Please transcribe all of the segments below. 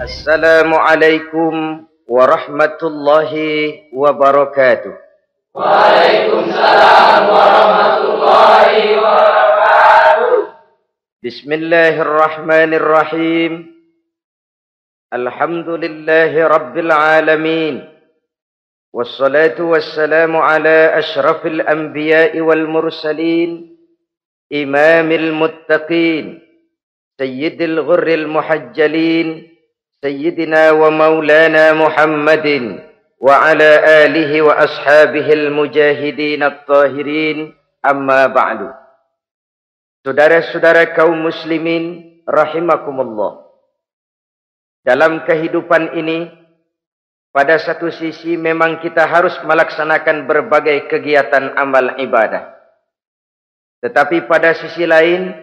السلام عليكم ورحمة الله وبركاته وعليكم السلام ورحمة الله وبركاته بسم الله الرحمن الرحيم الحمد لله رب العالمين والصلاة والسلام على أشرف سيدنا ومولانا محمد وعلى آله وأصحابه المجاهدين الطاهرين أما بعد Saudara-saudara kaum muslimin rahimakumullah. Dalam kehidupan ini pada satu sisi memang kita harus melaksanakan berbagai kegiatan amal ibadah. Tetapi pada sisi lain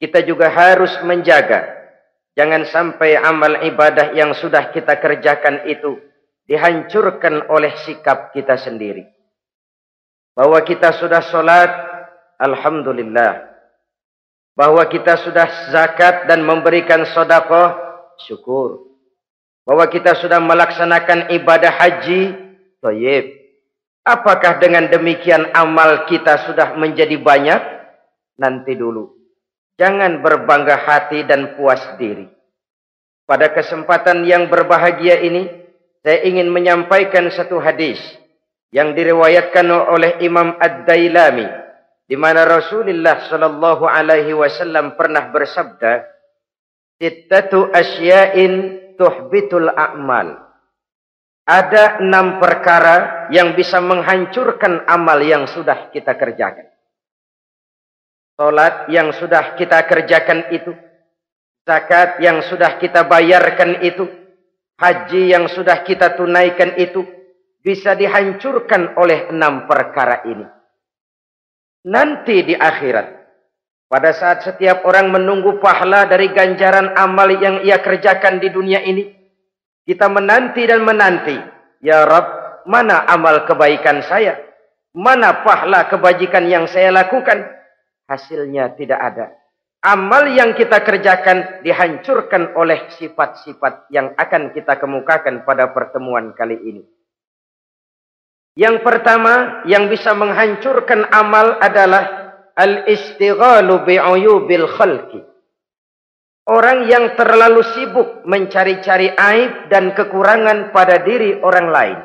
kita juga harus menjaga jangan sampai amal ibadah yang sudah kita kerjakan itu dihancurkan oleh sikap kita sendiri. Bahwa kita sudah sholat, Alhamdulillah. Bahwa kita sudah zakat dan memberikan sodakoh, syukur. Bahwa kita sudah melaksanakan ibadah haji, toyib. Apakah dengan demikian amal kita sudah menjadi banyak? Nanti dulu. Jangan berbangga hati dan puas diri. Pada kesempatan yang berbahagia ini, saya ingin menyampaikan satu hadis yang diriwayatkan oleh Imam Ad-Dailami di mana Rasulullah sallallahu alaihi wasallam pernah bersabda, "Sittatu asya'in tuhbitul a'mal." Ada enam perkara yang bisa menghancurkan amal yang sudah kita kerjakan. Salat yang sudah kita kerjakan itu, zakat yang sudah kita bayarkan itu, haji yang sudah kita tunaikan itu bisa dihancurkan oleh enam perkara ini. Nanti di akhirat, pada saat setiap orang menunggu pahala dari ganjaran amal yang ia kerjakan di dunia ini, kita menanti dan menanti, ya Rab, mana amal kebaikan saya? Mana pahala kebajikan yang saya lakukan? Hasilnya tidak ada. Amal yang kita kerjakan dihancurkan oleh sifat-sifat yang akan kita kemukakan pada pertemuan kali ini. Yang pertama yang bisa menghancurkan amal adalah al-istighalu bi'uyubil khalqi. Orang yang terlalu sibuk mencari-cari aib dan kekurangan pada diri orang lain.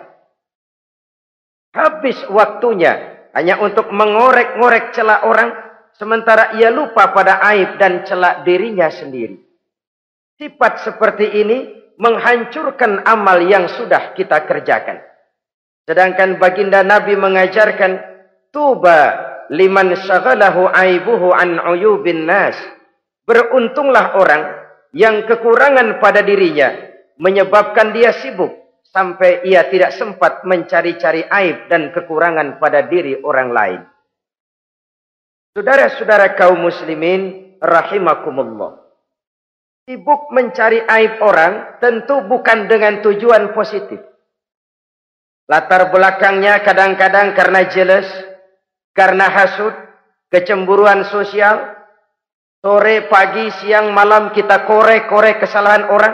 Habis waktunya hanya untuk mengorek-ngorek celah orang, sementara ia lupa pada aib dan celah dirinya sendiri. Sifat seperti ini menghancurkan amal yang sudah kita kerjakan. Sedangkan baginda Nabi mengajarkan, Tuba liman syaghalahu aibuhu an uyubin nas. Beruntunglah orang yang kekurangan pada dirinya menyebabkan dia sibuk sampai ia tidak sempat mencari-cari aib dan kekurangan pada diri orang lain. Saudara-saudara kaum muslimin rahimakumullah. Sibuk mencari aib orang tentu bukan dengan tujuan positif. Latar belakangnya kadang-kadang karena jealous, karena hasud, kecemburuan sosial, Sore, pagi, siang, malam kita korek-korek kesalahan orang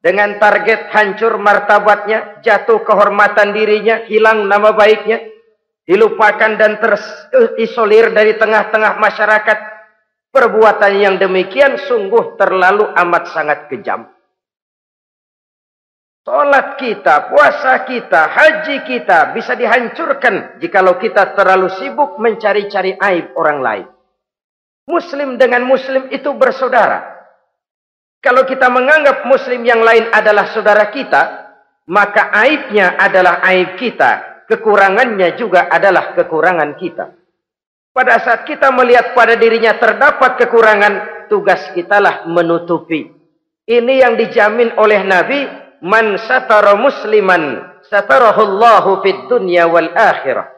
dengan target hancur martabatnya, jatuh kehormatan dirinya, hilang nama baiknya, dilupakan dan terisolir dari tengah-tengah masyarakat. Perbuatan yang demikian sungguh terlalu amat sangat kejam. Salat kita, puasa kita, haji kita bisa dihancurkan jikalau kita terlalu sibuk mencari-cari aib orang lain. Muslim dengan muslim itu bersaudara. Kalau kita menganggap muslim yang lain adalah saudara kita, maka aibnya adalah aib kita, kekurangannya juga adalah kekurangan kita. Pada saat kita melihat pada dirinya terdapat kekurangan, tugas kitalah menutupi. Ini yang dijamin oleh Nabi, man satara musliman satarahullahu fid dunya wal akhirah.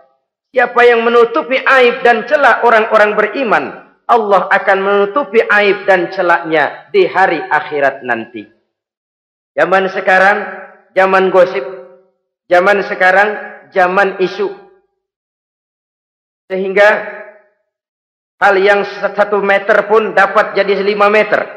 Siapa yang menutupi aib dan celah orang-orang beriman, Allah akan menutupi aib dan celaknya di hari akhirat nanti. Zaman sekarang, zaman gosip. Zaman sekarang, zaman isu. Sehingga hal yang satu meter pun dapat jadi lima meter.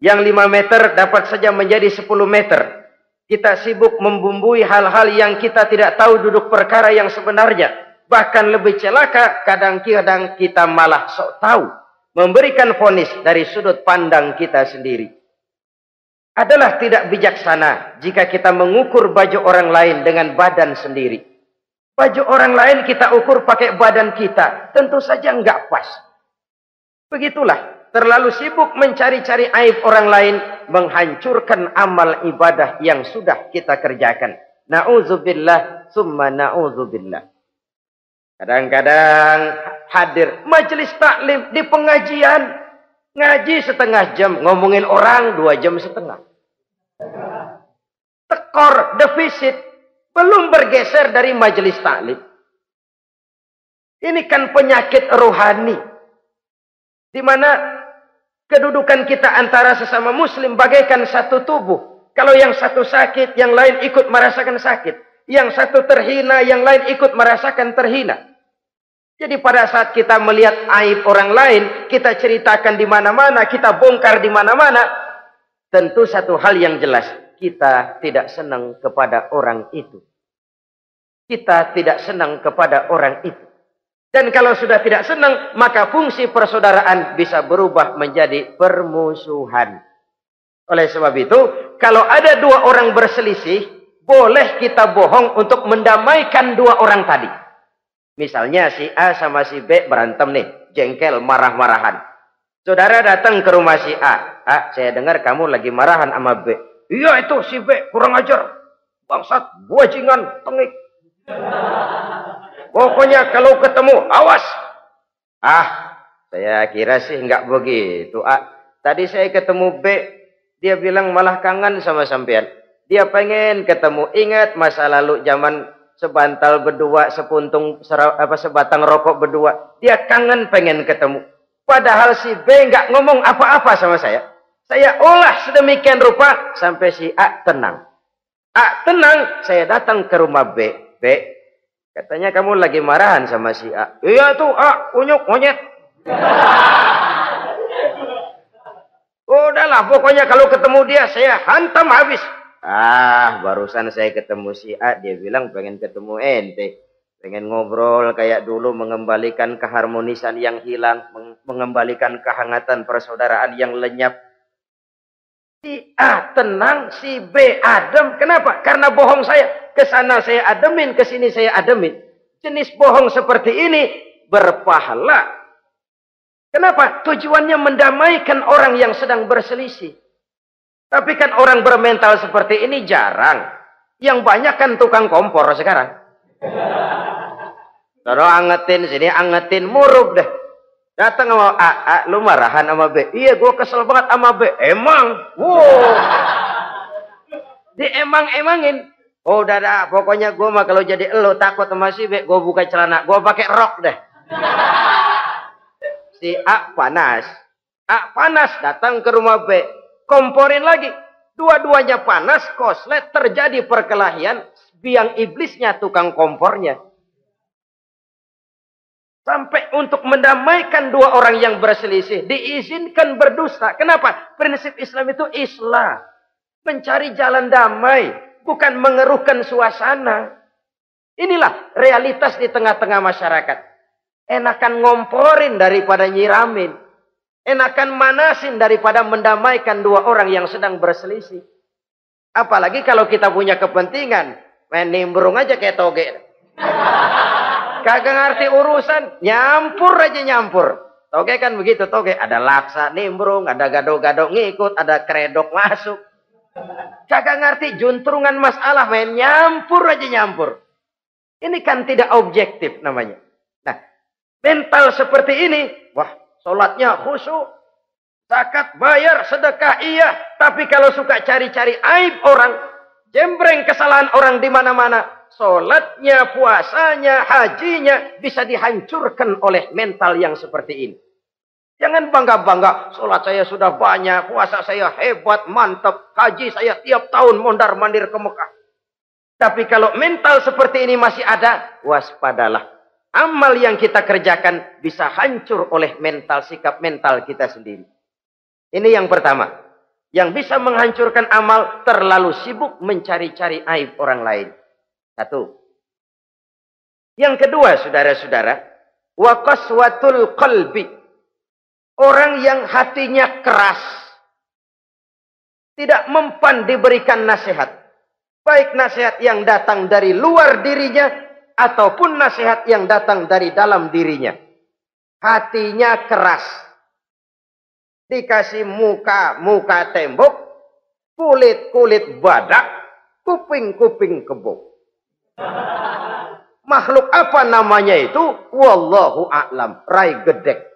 Yang 5 meter dapat saja menjadi 10 meter. Kita sibuk membumbui hal-hal yang kita tidak tahu duduk perkara yang sebenarnya. Bahkan lebih celaka, kadang-kadang kita malah sok tahu. Memberikan fonis dari sudut pandang kita sendiri. Adalah tidak bijaksana jika kita mengukur baju orang lain dengan badan sendiri. Baju orang lain kita ukur pakai badan kita. Tentu saja enggak pas. Begitulah. Terlalu sibuk mencari-cari aib orang lain. Menghancurkan amal ibadah yang sudah kita kerjakan. Na'udzubillah summa na'udzubillah. Kadang-kadang hadir majelis taklim di pengajian. Ngaji setengah jam. Ngomongin orang dua jam setengah. Tekor, defisit, belum bergeser dari majelis taklim. Ini kan penyakit rohani. Di mana kedudukan kita antara sesama muslim bagaikan satu tubuh. Kalau yang satu sakit, yang lain ikut merasakan sakit. Yang satu terhina, yang lain ikut merasakan terhina. Jadi pada saat kita melihat aib orang lain, kita ceritakan di mana-mana, kita bongkar di mana-mana, tentu satu hal yang jelas, kita tidak senang kepada orang itu. Kita tidak senang kepada orang itu. Dan kalau sudah tidak senang, maka fungsi persaudaraan bisa berubah menjadi permusuhan. Oleh sebab itu, kalau ada dua orang berselisih, boleh kita bohong untuk mendamaikan dua orang tadi. Misalnya si A sama si B berantem nih, jengkel, marah-marahan. Saudara datang ke rumah si A. A, saya dengar kamu lagi marahan sama B. Iya itu si B kurang ajar. Bangsat, buajingan, tengik. Pokoknya kalau ketemu, awas. Ah, saya kira sih enggak begitu. A. Tadi saya ketemu B, dia bilang malah kangen sama sampean. Dia pengen ketemu. Ingat masa lalu zaman sebantal berdua, sepuntung apa sebatang rokok berdua. Dia kangen pengen ketemu. Padahal si B enggak ngomong apa-apa sama saya. Saya olah sedemikian rupa sampai si A tenang. A tenang, saya datang ke rumah B. B, katanya kamu lagi marahan sama si A. Iya tuh A, unyuk monyet. Udahlah, pokoknya kalau ketemu dia saya hantam habis. Ah, barusan saya ketemu si A, dia bilang pengen ketemu ente. Pengen ngobrol kayak dulu mengembalikan keharmonisan yang hilang, mengembalikan kehangatan persaudaraan yang lenyap Si A tenang, si B adem. Kenapa? Karena bohong saya. Ke sana saya ademin, ke sini saya ademin. Jenis bohong seperti ini berpahala. Kenapa? Tujuannya mendamaikan orang yang sedang berselisih. Tapi kan orang bermental seperti ini jarang. Yang banyak kan tukang kompor sekarang. Taruh angetin sini, angetin murub deh. Datang sama A, A, lu marahan sama B. Iya, gue kesel banget sama B. Emang? Wow. Di emang-emangin. Oh, udah dah. Pokoknya gue mah kalau jadi lo takut sama si B, gue buka celana. Gue pakai rok deh. Si A panas. A panas datang ke rumah B. Komporin lagi. Dua-duanya panas, koslet, terjadi perkelahian. Biang iblisnya tukang kompornya. Sampai untuk mendamaikan dua orang yang berselisih. Diizinkan berdusta. Kenapa? Prinsip Islam itu Islam. Mencari jalan damai. Bukan mengeruhkan suasana. Inilah realitas di tengah-tengah masyarakat. Enakan ngomporin daripada nyiramin. Enakan manasin daripada mendamaikan dua orang yang sedang berselisih. Apalagi kalau kita punya kepentingan. Main nimbrung aja kayak toge. Kagak ngerti urusan, nyampur aja nyampur. Toge kan begitu, toge. Ada laksa nimbrung, ada gado-gado ngikut, ada kredok masuk. Kagak ngerti juntrungan masalah, main nyampur aja nyampur. Ini kan tidak objektif namanya. Nah, mental seperti ini, wah, sholatnya khusyuk, zakat bayar, sedekah iya. Tapi kalau suka cari-cari aib orang, jembreng kesalahan orang di mana-mana, Solatnya, puasanya, hajinya bisa dihancurkan oleh mental yang seperti ini. Jangan bangga-bangga, solat saya sudah banyak, puasa saya hebat, mantap, haji saya tiap tahun mondar-mandir ke Mekah. Tapi kalau mental seperti ini masih ada, waspadalah. Amal yang kita kerjakan bisa hancur oleh mental, sikap mental kita sendiri. Ini yang pertama. Yang bisa menghancurkan amal terlalu sibuk mencari-cari aib orang lain. Satu. Yang kedua, saudara-saudara, wa qaswatul qalbi. Orang yang hatinya keras. Tidak mempan diberikan nasihat. Baik nasihat yang datang dari luar dirinya ataupun nasihat yang datang dari dalam dirinya. Hatinya keras dikasih muka muka tembok, kulit kulit badak, kuping kuping kebo. Makhluk apa namanya itu? Wallahu a'lam. Rai gedek.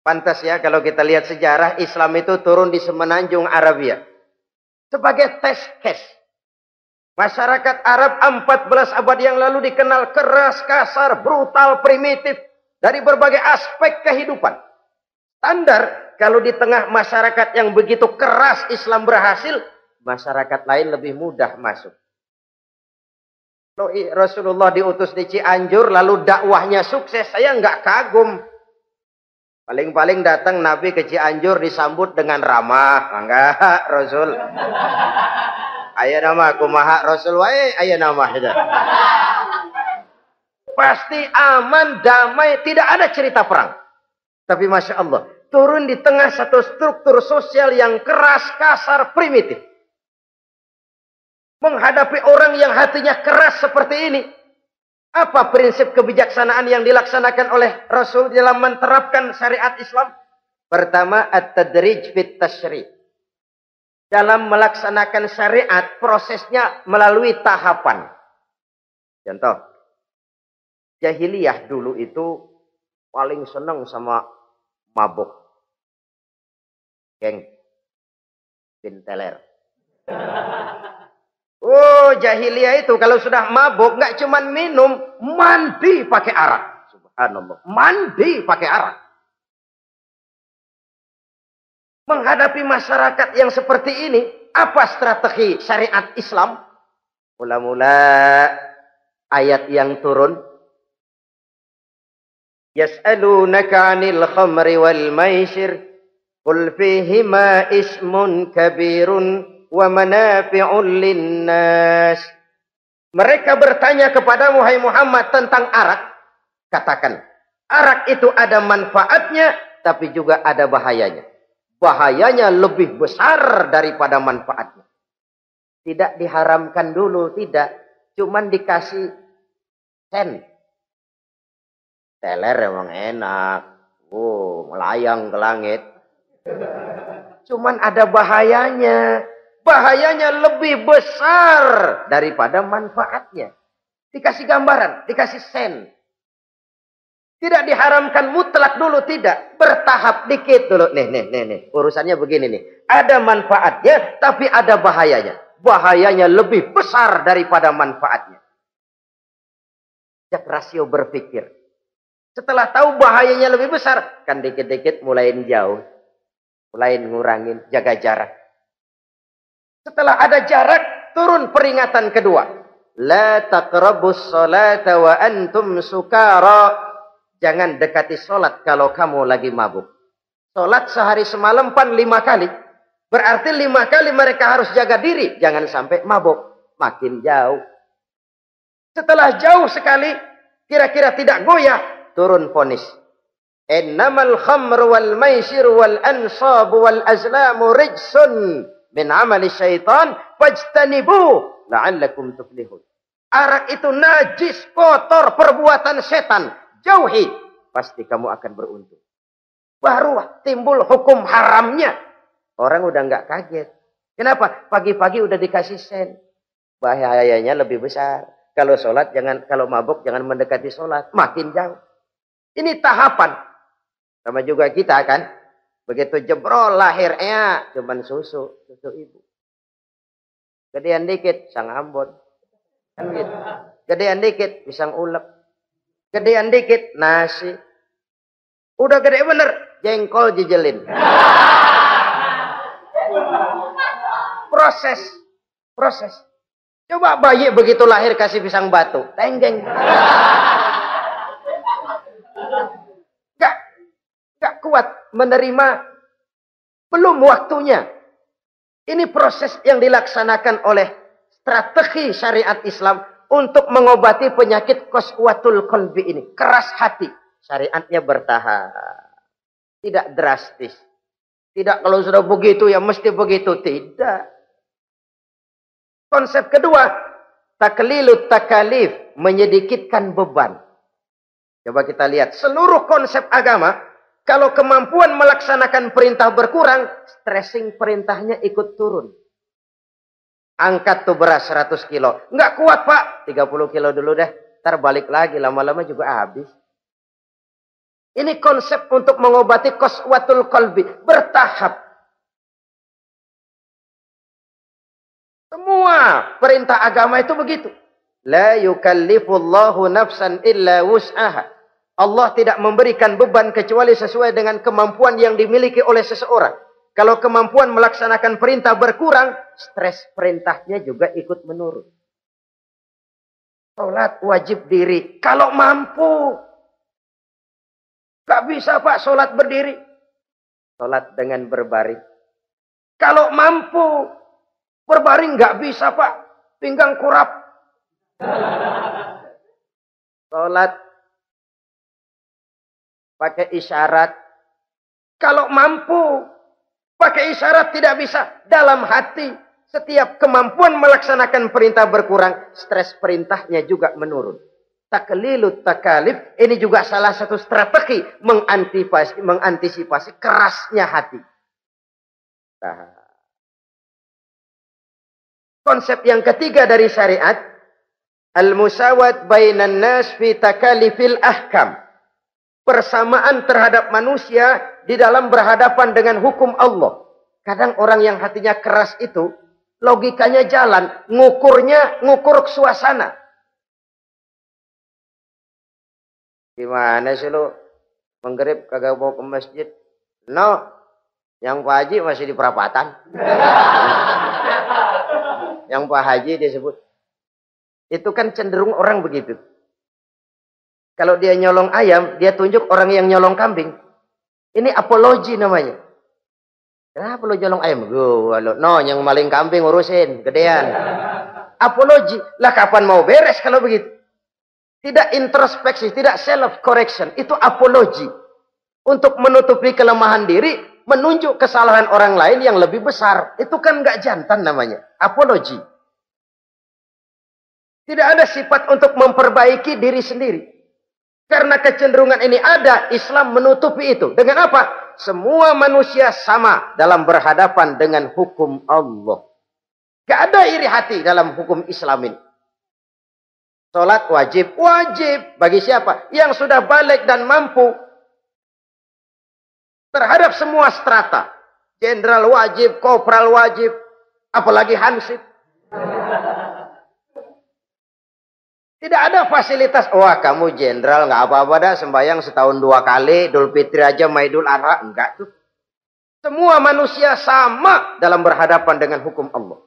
Pantas ya kalau kita lihat sejarah Islam itu turun di semenanjung Arabia. Sebagai tes case. Masyarakat Arab 14 abad yang lalu dikenal keras, kasar, brutal, primitif dari berbagai aspek kehidupan. Standar kalau di tengah masyarakat yang begitu keras Islam berhasil, masyarakat lain lebih mudah masuk. Rasulullah diutus di Cianjur lalu dakwahnya sukses, saya nggak kagum. Paling-paling datang Nabi ke Cianjur disambut dengan ramah, enggak Rasul. Ayah nama aku maha Rasul wae, ayah nama pasti aman, damai, tidak ada cerita perang. Tapi Masya Allah, turun di tengah satu struktur sosial yang keras, kasar, primitif. Menghadapi orang yang hatinya keras seperti ini. Apa prinsip kebijaksanaan yang dilaksanakan oleh Rasul dalam menerapkan syariat Islam? Pertama, at-tadrij fit tashri. Dalam melaksanakan syariat, prosesnya melalui tahapan. Contoh, jahiliyah dulu itu paling senang sama mabuk. Geng. Pinteler. Oh jahiliyah itu kalau sudah mabuk nggak cuman minum, mandi pakai arak. Subhanallah. Mandi pakai arak. Menghadapi masyarakat yang seperti ini, apa strategi syariat Islam? Mula-mula ayat yang turun. Yas'alunaka 'anil khamri wal maisir. Qul fihima ismun kabirun wa manafi'un linnas. Mereka bertanya kepada hai Muhammad tentang arak. Katakan, arak itu ada manfaatnya tapi juga ada bahayanya. Bahayanya lebih besar daripada manfaatnya. Tidak diharamkan dulu, tidak. Cuman dikasih sen. Teler emang enak. Oh, melayang ke langit. Cuman ada bahayanya. Bahayanya lebih besar daripada manfaatnya. Dikasih gambaran, dikasih sen. Tidak diharamkan mutlak dulu, tidak. Bertahap dikit dulu. Nih, nih, nih, nih. Urusannya begini nih. Ada manfaatnya, tapi ada bahayanya. Bahayanya lebih besar daripada manfaatnya. Jak rasio berpikir. Setelah tahu bahayanya lebih besar, kan dikit-dikit mulai jauh. Mulai ngurangin, jaga jarak. Setelah ada jarak, turun peringatan kedua. La taqrabus salata wa antum sukara. Jangan dekati solat kalau kamu lagi mabuk. Solat sehari semalam pan lima kali. Berarti lima kali mereka harus jaga diri. Jangan sampai mabuk. Makin jauh. Setelah jauh sekali, kira-kira tidak goyah, turun fonis. Innamal khamru wal maisir wal ansab wal azlamu rijsun min amali syaitan fajtanibu la'allakum tuflihun. Arak itu najis, kotor, perbuatan setan. Jauhi, pasti kamu akan beruntung. Baru timbul hukum haramnya. Orang udah nggak kaget. Kenapa? Pagi-pagi udah dikasih sen. Bahayanya lebih besar. Kalau sholat jangan, kalau mabuk jangan mendekati sholat. Makin jauh. Ini tahapan. Sama juga kita kan. Begitu jebrol lahirnya cuman susu, susu ibu. Gedean dikit sang ambon. Kan gitu. Gedean dikit pisang ulek. Gedean dikit nasi. Udah gede bener jengkol jijelin. Proses. Proses. Coba bayi begitu lahir kasih pisang batu. Tenggeng. kuat. Menerima belum waktunya. Ini proses yang dilaksanakan oleh strategi syariat Islam untuk mengobati penyakit koswatul kolbi ini. Keras hati. Syariatnya bertahap. Tidak drastis. Tidak kalau sudah begitu ya mesti begitu. Tidak. Konsep kedua. Taklilut takalif. Menyedikitkan beban. Coba kita lihat. Seluruh konsep agama. Kalau kemampuan melaksanakan perintah berkurang. Stressing perintahnya ikut turun. Angkat tuh beras 100 kilo. Enggak kuat pak. 30 kilo dulu deh. Ntar balik lagi. Lama-lama juga habis. Ini konsep untuk mengobati koswatul kolbi. Bertahap. Semua perintah agama itu begitu. La yukallifullahu nafsan illa wus'aha. Allah tidak memberikan beban kecuali sesuai dengan kemampuan yang dimiliki oleh seseorang. Kalau kemampuan melaksanakan perintah berkurang, stres perintahnya juga ikut menurun. Sholat wajib diri. Kalau mampu. Gak bisa pak sholat berdiri. Sholat dengan berbaring. Kalau mampu. Berbaring gak bisa pak. Pinggang kurap. Sholat. Pakai isyarat. Kalau mampu Pakai isyarat tidak bisa. Dalam hati. Setiap kemampuan melaksanakan perintah berkurang. Stres perintahnya juga menurun. Taklilut takalif. Ini juga salah satu strategi. Mengantisipasi, mengantisipasi kerasnya hati. Nah. Konsep yang ketiga dari syariat. Al-musawat bainan nas fi takalifil ahkam persamaan terhadap manusia di dalam berhadapan dengan hukum Allah. Kadang orang yang hatinya keras itu, logikanya jalan, ngukurnya ngukur suasana. Gimana sih lu menggerip kagak mau ke masjid? No, yang Pak Haji masih di perapatan. yang Pak Haji disebut. Itu kan cenderung orang begitu. Kalau dia nyolong ayam, dia tunjuk orang yang nyolong kambing. Ini apologi namanya. Kenapa lo nyolong ayam? Gue, no, yang maling kambing urusin, gedean. Apologi. Lah kapan mau beres kalau begitu? Tidak introspeksi, tidak self correction. Itu apologi. Untuk menutupi kelemahan diri, menunjuk kesalahan orang lain yang lebih besar. Itu kan nggak jantan namanya. Apologi. Tidak ada sifat untuk memperbaiki diri sendiri. Karena kecenderungan ini ada, Islam menutupi itu. Dengan apa? Semua manusia sama dalam berhadapan dengan hukum Allah. Gak ada iri hati dalam hukum Islam ini. Sholat wajib. Wajib. Bagi siapa? Yang sudah balik dan mampu. Terhadap semua strata. Jenderal wajib, kopral wajib. Apalagi hansip. Tidak ada fasilitas. Wah kamu jenderal nggak apa-apa dah sembahyang setahun dua kali. Idul Fitri aja Maidul Adha. Enggak tuh. Semua manusia sama dalam berhadapan dengan hukum Allah.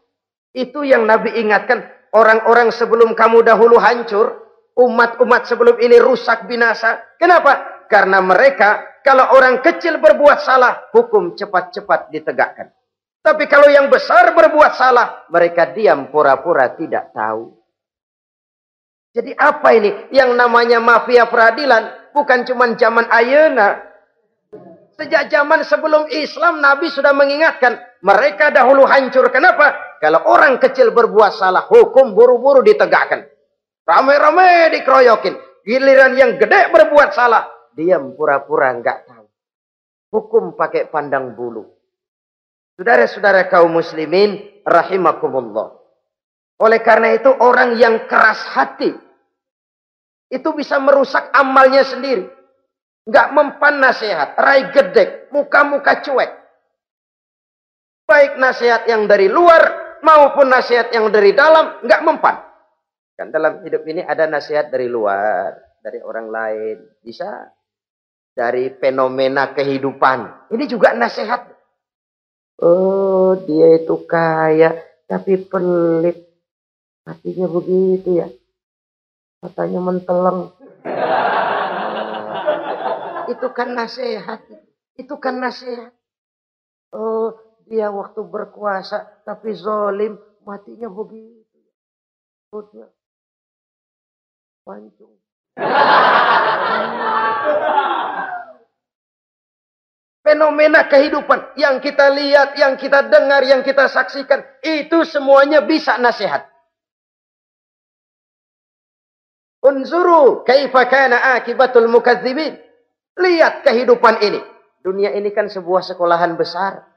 Itu yang Nabi ingatkan. Orang-orang sebelum kamu dahulu hancur. Umat-umat sebelum ini rusak binasa. Kenapa? Karena mereka kalau orang kecil berbuat salah. Hukum cepat-cepat ditegakkan. Tapi kalau yang besar berbuat salah. Mereka diam pura-pura tidak tahu. Jadi apa ini? Yang namanya mafia peradilan bukan cuma zaman ayana. Sejak zaman sebelum Islam Nabi sudah mengingatkan mereka dahulu hancur. Kenapa? Kalau orang kecil berbuat salah, hukum buru-buru ditegakkan. Rame-rame dikeroyokin. Giliran yang gede berbuat salah, diam pura-pura enggak tahu. Hukum pakai pandang bulu. Saudara-saudara kaum muslimin rahimakumullah. Oleh karena itu orang yang keras hati itu bisa merusak amalnya sendiri. Enggak mempan nasihat, rai gedek, muka-muka cuek. Baik nasihat yang dari luar maupun nasihat yang dari dalam enggak mempan. Kan dalam hidup ini ada nasihat dari luar, dari orang lain, bisa dari fenomena kehidupan. Ini juga nasihat. Oh, dia itu kaya tapi pelit. Hatinya begitu ya. Katanya menteleng. Itu kan nasihat. Itu kan nasihat. Oh, dia waktu berkuasa tapi zolim, matinya begitu. Perutnya pancung. Fenomena kehidupan yang kita lihat, yang kita dengar, yang kita saksikan, itu semuanya bisa nasihat. Unzuru kaifa kana akibatul mukadzibin. Lihat kehidupan ini. Dunia ini kan sebuah sekolahan besar.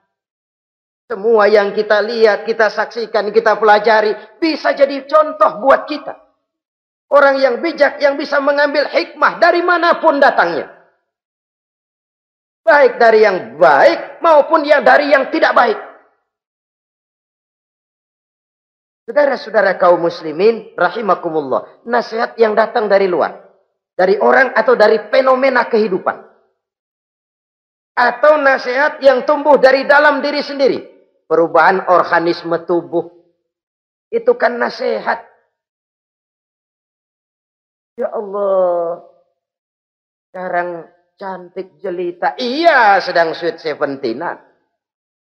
Semua yang kita lihat, kita saksikan, kita pelajari bisa jadi contoh buat kita. Orang yang bijak yang bisa mengambil hikmah dari mana pun datangnya. Baik dari yang baik maupun yang dari yang tidak baik. Saudara-saudara kaum muslimin rahimakumullah. Nasihat yang datang dari luar. Dari orang atau dari fenomena kehidupan. Atau nasihat yang tumbuh dari dalam diri sendiri. Perubahan organisme tubuh. Itu kan nasihat. Ya Allah. Sekarang cantik jelita. Iya sedang sweet seventeenan.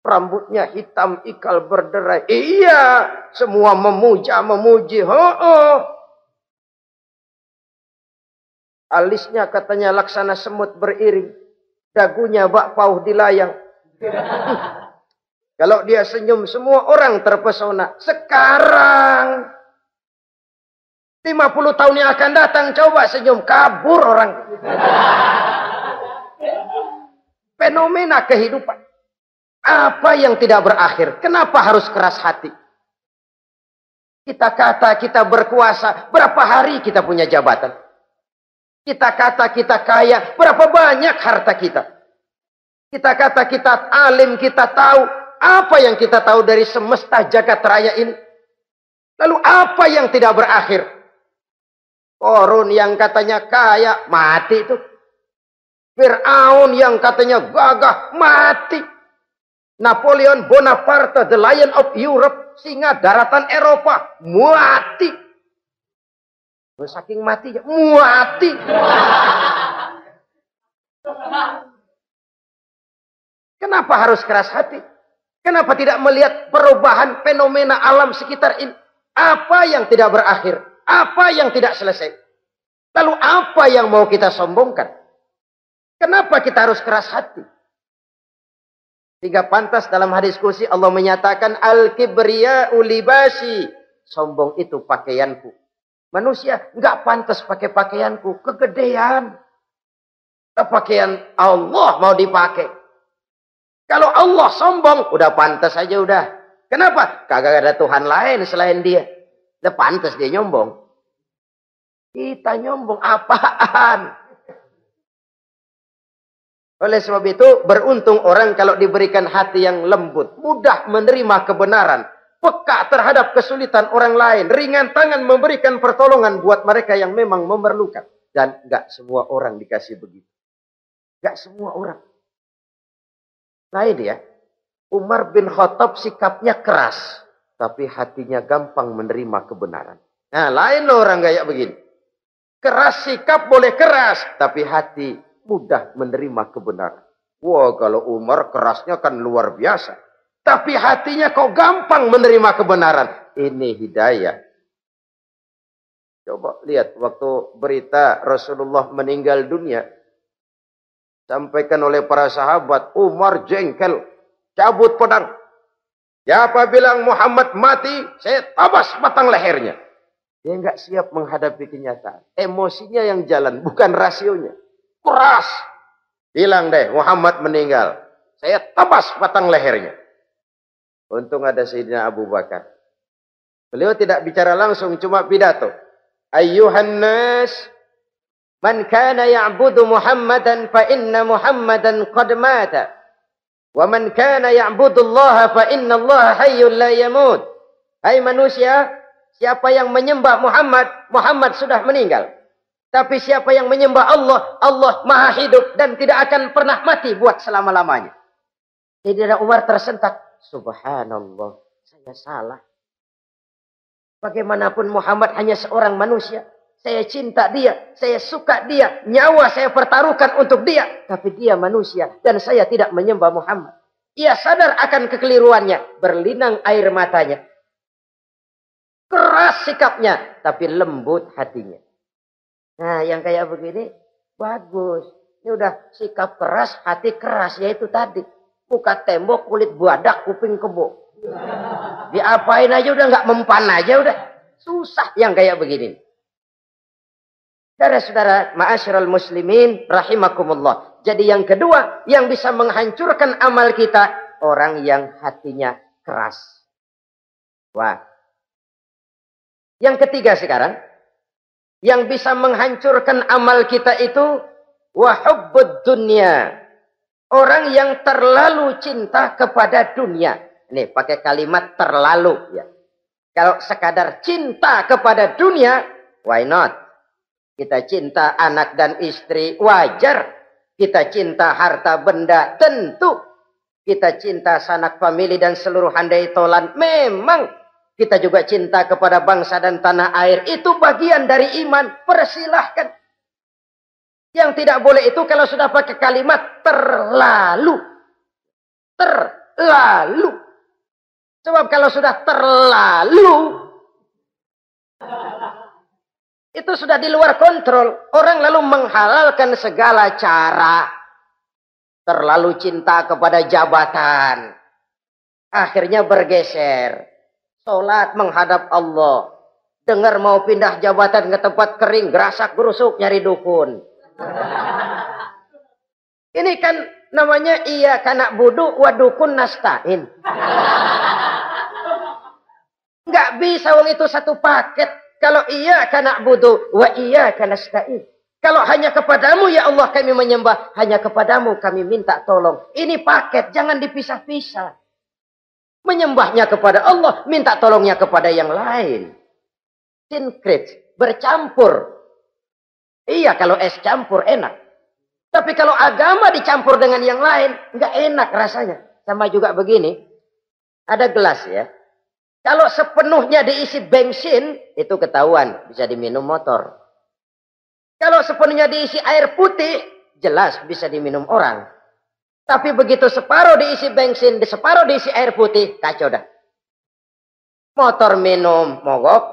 Rambutnya hitam ikal berderai. Iya, semua memuja, memuji. Oh, oh. Alisnya katanya laksana semut beriring. Dagunya bak pauh dilayang. Kalau dia senyum semua orang terpesona. Sekarang 50 tahun yang akan datang coba senyum kabur orang. Fenomena kehidupan. Apa yang tidak berakhir? Kenapa harus keras hati? Kita kata kita berkuasa, berapa hari kita punya jabatan? Kita kata kita kaya, berapa banyak harta kita? Kita kata kita alim, kita tahu. Apa yang kita tahu dari semesta jagat raya ini? Lalu apa yang tidak berakhir? Korun yang katanya kaya, mati itu. Fir'aun yang katanya gagah, mati. Napoleon Bonaparte, the Lion of Europe, singa daratan Eropa, mati. Saking mati. Kenapa harus keras hati? Kenapa tidak melihat perubahan fenomena alam sekitar ini? Apa yang tidak berakhir? Apa yang tidak selesai? Lalu apa yang mau kita sombongkan? Kenapa kita harus keras hati? Sehingga pantas dalam hadis kursi Allah menyatakan al-kibriya ulibasi. Sombong itu pakaianku. Manusia nggak pantas pakai pakaianku. Kegedean. Pakaian Allah mau dipakai. Kalau Allah sombong, udah pantas aja udah. Kenapa? Kagak ada Tuhan lain selain dia. Udah pantas dia nyombong. Kita nyombong apaan? Oleh sebab itu, beruntung orang kalau diberikan hati yang lembut, mudah menerima kebenaran, peka terhadap kesulitan orang lain, ringan tangan memberikan pertolongan buat mereka yang memang memerlukan. Dan gak semua orang dikasih begitu. Gak semua orang. Nah ini ya, Umar bin Khattab sikapnya keras, tapi hatinya gampang menerima kebenaran. Nah lain loh orang kayak begini. Keras sikap boleh keras, tapi hati mudah menerima kebenaran. Wah, kalau Umar kerasnya kan luar biasa. Tapi hatinya kok gampang menerima kebenaran. Ini hidayah. Coba lihat waktu berita Rasulullah meninggal dunia. Sampaikan oleh para sahabat. Umar jengkel. Cabut pedang. Siapa bilang Muhammad mati, saya tabas batang lehernya. Dia nggak siap menghadapi kenyataan. Emosinya yang jalan, bukan rasionya. Keras. Bilang deh, Muhammad meninggal. Saya tebas batang lehernya. Untung ada Sayyidina Abu Bakar. Beliau tidak bicara langsung, cuma pidato. Ayyuhan nas, man kana ya'budu Muhammadan fa inna Muhammadan qad mata. Wa man kana ya'budu Allah fa inna Allah hayyul la yamut. Hai manusia, siapa yang menyembah Muhammad, Muhammad sudah meninggal. Tapi siapa yang menyembah Allah, Allah maha hidup dan tidak akan pernah mati buat selama-lamanya. Jadi Umar tersentak. Subhanallah, saya salah. Bagaimanapun Muhammad hanya seorang manusia. Saya cinta dia, saya suka dia, nyawa saya pertaruhkan untuk dia. Tapi dia manusia dan saya tidak menyembah Muhammad. Ia sadar akan kekeliruannya, berlinang air matanya. Keras sikapnya, tapi lembut hatinya. Nah, yang kayak begini bagus. Ini udah sikap keras, hati keras, yaitu tadi. Buka tembok, kulit badak, kuping kebo. Diapain aja udah nggak mempan aja udah. Susah yang kayak begini. Saudara-saudara, ma'asyiral muslimin rahimakumullah. Jadi yang kedua yang bisa menghancurkan amal kita orang yang hatinya keras. Wah. Yang ketiga sekarang yang bisa menghancurkan amal kita itu wahubbud dunia. Orang yang terlalu cinta kepada dunia. Ini pakai kalimat terlalu ya. Kalau sekadar cinta kepada dunia, why not? Kita cinta anak dan istri wajar. Kita cinta harta benda tentu. Kita cinta sanak famili dan seluruh handai tolan memang. Kita juga cinta kepada bangsa dan tanah air. Itu bagian dari iman. Persilahkan. Yang tidak boleh itu kalau sudah pakai kalimat terlalu. Terlalu. Sebab kalau sudah terlalu itu sudah di luar kontrol. Orang lalu menghalalkan segala cara. Terlalu cinta kepada jabatan. Akhirnya bergeser. Sholat menghadap Allah. Dengar mau pindah jabatan ke tempat kering. Gerasak gerusuk nyari dukun. Ini kan namanya iya kanak budu wadukun nastain. Nggak bisa wong itu satu paket. Kalau iya karena butuh, wa iya karena stain. Kalau hanya kepadamu ya Allah kami menyembah, hanya kepadamu kami minta tolong. Ini paket, jangan dipisah-pisah. Menyembahnya kepada Allah, minta tolongnya kepada yang lain. Sinkrit, bercampur. Iya kalau es campur enak. Tapi kalau agama dicampur dengan yang lain, nggak enak rasanya. Sama juga begini, ada gelas ya. Kalau sepenuhnya diisi bensin, itu ketahuan, bisa diminum motor. Kalau sepenuhnya diisi air putih, jelas bisa diminum orang. Tapi begitu separuh diisi bensin, di separuh diisi air putih, kacau dah. Motor minum mogok,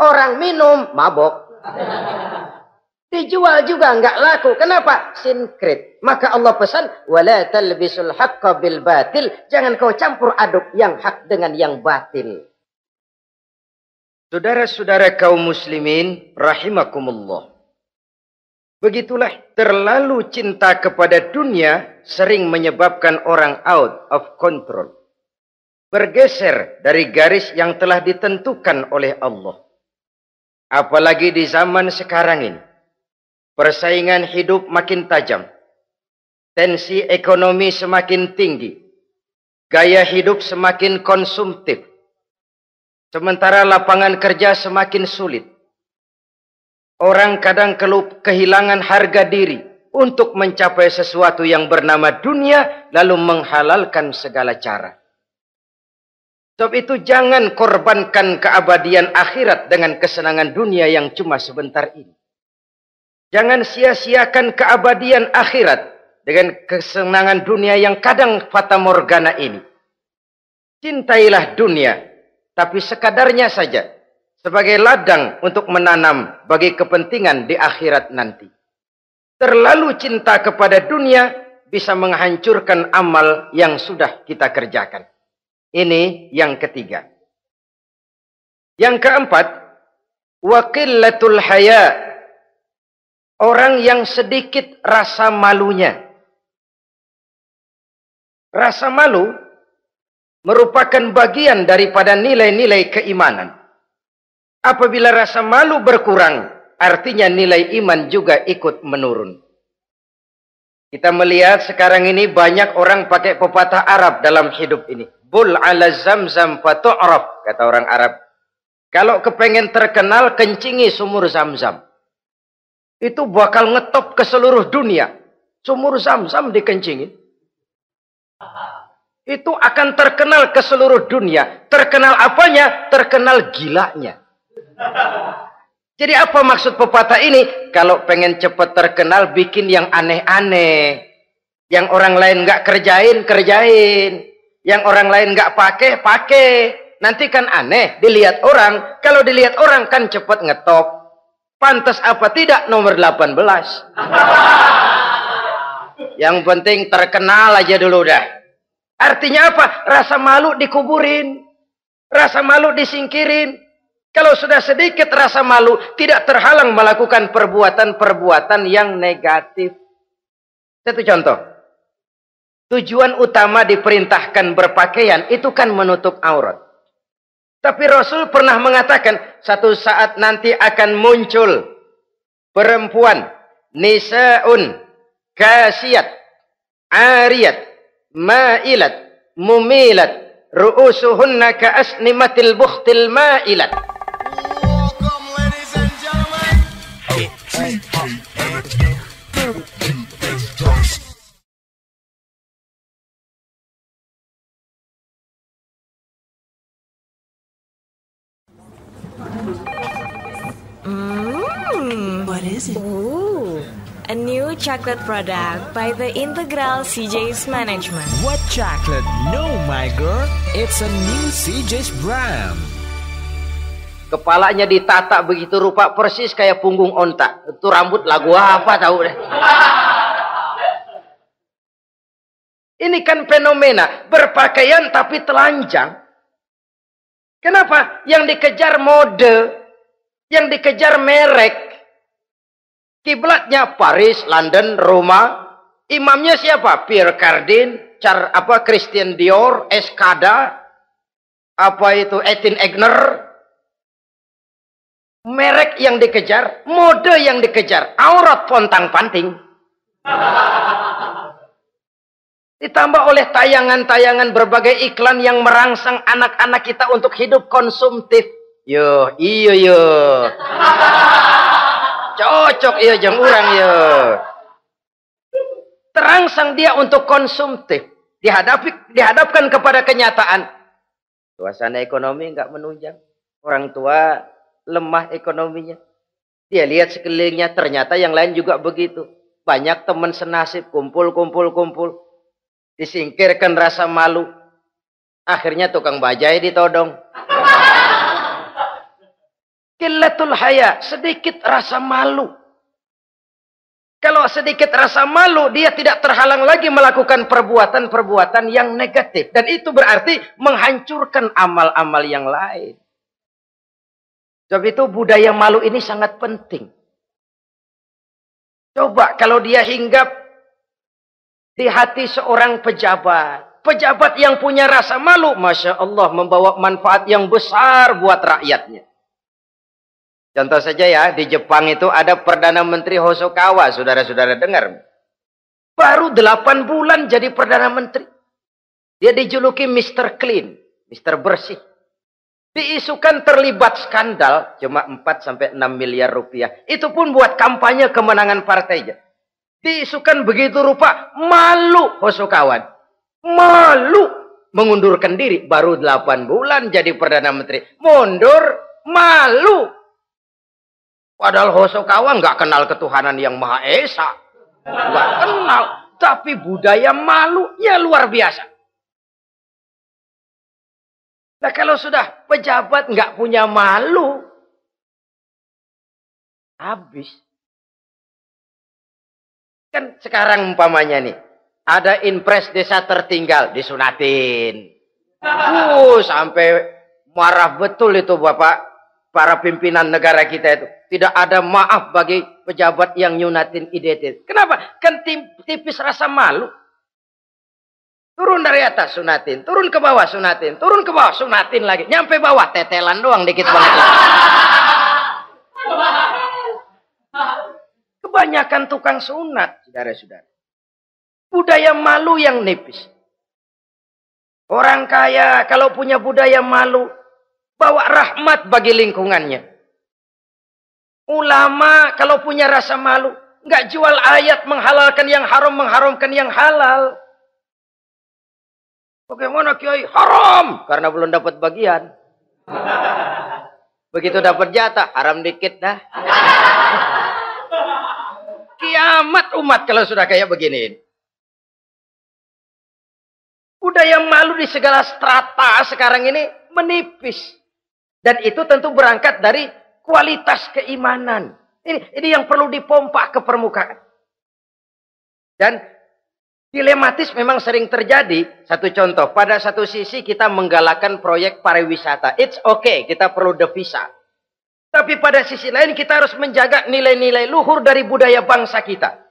orang minum mabok. Dijual juga nggak laku. Kenapa? Sinkrit. Maka Allah pesan, wala talbisul haqqa bil batil. Jangan kau campur aduk yang hak dengan yang batil. Saudara-saudara kaum muslimin rahimakumullah. Begitulah terlalu cinta kepada dunia sering menyebabkan orang out of control. Bergeser dari garis yang telah ditentukan oleh Allah. Apalagi di zaman sekarang ini Persaingan hidup makin tajam. Tensi ekonomi semakin tinggi. Gaya hidup semakin konsumtif. Sementara lapangan kerja semakin sulit. Orang kadang kelup kehilangan harga diri untuk mencapai sesuatu yang bernama dunia lalu menghalalkan segala cara. Sebab itu jangan korbankan keabadian akhirat dengan kesenangan dunia yang cuma sebentar ini. Jangan sia-siakan keabadian akhirat dengan kesenangan dunia yang kadang fata morgana ini. Cintailah dunia, tapi sekadarnya saja sebagai ladang untuk menanam bagi kepentingan di akhirat nanti. Terlalu cinta kepada dunia bisa menghancurkan amal yang sudah kita kerjakan. Ini yang ketiga. Yang keempat, waqillatul haya Orang yang sedikit rasa malunya. Rasa malu merupakan bagian daripada nilai-nilai keimanan. Apabila rasa malu berkurang, artinya nilai iman juga ikut menurun. Kita melihat sekarang ini banyak orang pakai pepatah Arab dalam hidup ini. Bul ala zamzam fatu'raf, kata orang Arab. Kalau kepengen terkenal, kencingi sumur zamzam itu bakal ngetop ke seluruh dunia. Sumur zam-zam dikencingin. Itu akan terkenal ke seluruh dunia. Terkenal apanya? Terkenal gilanya. Jadi apa maksud pepatah ini? Kalau pengen cepat terkenal, bikin yang aneh-aneh. Yang orang lain nggak kerjain, kerjain. Yang orang lain nggak pakai, pakai. Nanti kan aneh, dilihat orang. Kalau dilihat orang kan cepat ngetop. Pantas apa tidak nomor 18. Yang penting terkenal aja dulu dah. Artinya apa? Rasa malu dikuburin. Rasa malu disingkirin. Kalau sudah sedikit rasa malu, tidak terhalang melakukan perbuatan-perbuatan yang negatif. Satu contoh. Tujuan utama diperintahkan berpakaian itu kan menutup aurat. Tapi Rasul pernah mengatakan satu saat nanti akan muncul perempuan nisaun kasiyat ariyat ma'ilat mumilat ru'usuhunna ka'asnimatil bukhtil ma'ilat Mmm, What is it? ooh, a new chocolate product by the Integral CJ's Management. What chocolate? No, my girl. It's a new CJ's brand. Kepalanya ditata begitu rupa persis kayak punggung onta. Itu rambut lagu apa tahu deh. Ini kan fenomena berpakaian tapi telanjang. Kenapa? Yang dikejar mode, yang dikejar merek. Kiblatnya Paris, London, Roma. Imamnya siapa? Pierre Cardin, Char apa Christian Dior, Escada, apa itu Etin Egner, merek yang dikejar, mode yang dikejar, aurat pontang panting. Ditambah oleh tayangan-tayangan berbagai iklan yang merangsang anak-anak kita untuk hidup konsumtif. Yo, iyo yo. Cocok iya jeng urang yo. Terangsang dia untuk konsumtif. Dihadapi, dihadapkan kepada kenyataan. Suasana ekonomi nggak menunjang. Orang tua lemah ekonominya. Dia lihat sekelilingnya ternyata yang lain juga begitu. Banyak teman senasib kumpul kumpul kumpul. Disingkirkan rasa malu. Akhirnya tukang bajai ditodong. Kilatul haya, sedikit rasa malu. Kalau sedikit rasa malu, dia tidak terhalang lagi melakukan perbuatan-perbuatan yang negatif. Dan itu berarti menghancurkan amal-amal yang lain. Sebab itu budaya malu ini sangat penting. Coba kalau dia hinggap di hati seorang pejabat. Pejabat yang punya rasa malu, Masya Allah membawa manfaat yang besar buat rakyatnya. Contoh saja ya, di Jepang itu ada Perdana Menteri Hosokawa, saudara-saudara dengar. Baru delapan bulan jadi Perdana Menteri. Dia dijuluki Mr. Clean, Mr. Bersih. Diisukan terlibat skandal cuma 4 sampai 6 miliar rupiah. Itu pun buat kampanye kemenangan partainya. Diisukan begitu rupa malu Hosokawan. Malu mengundurkan diri baru 8 bulan jadi Perdana Menteri. Mundur malu. Padahal Hosokawa nggak kenal ketuhanan yang Maha Esa. Nggak kenal. Tapi budaya malu ya luar biasa. Nah kalau sudah pejabat nggak punya malu, habis. Kan sekarang umpamanya nih, ada impres desa tertinggal disunatin. Uh, sampai marah betul itu Bapak para pimpinan negara kita itu. Tidak ada maaf bagi pejabat yang nyunatin identitas. Kenapa? Kan tipis rasa malu. Turun dari atas sunatin, turun ke bawah sunatin, turun ke bawah sunatin lagi. Nyampe bawah tetelan doang dikit banget. Kebanyakan tukang sunat, saudara-saudara. Budaya malu yang nipis. Orang kaya kalau punya budaya malu, bawa rahmat bagi lingkungannya. Ulama kalau punya rasa malu, nggak jual ayat menghalalkan yang haram, mengharamkan yang halal. Bagaimana kiai? Haram karena belum dapat bagian. Begitu dapat jatah, haram dikit dah. Kiamat umat kalau sudah kayak begini. Budaya malu di segala strata sekarang ini menipis. Dan itu tentu berangkat dari kualitas keimanan. Ini, ini yang perlu dipompa ke permukaan. Dan dilematis memang sering terjadi. Satu contoh, pada satu sisi kita menggalakkan proyek pariwisata. It's okay, kita perlu devisa. Tapi pada sisi lain kita harus menjaga nilai-nilai luhur dari budaya bangsa kita.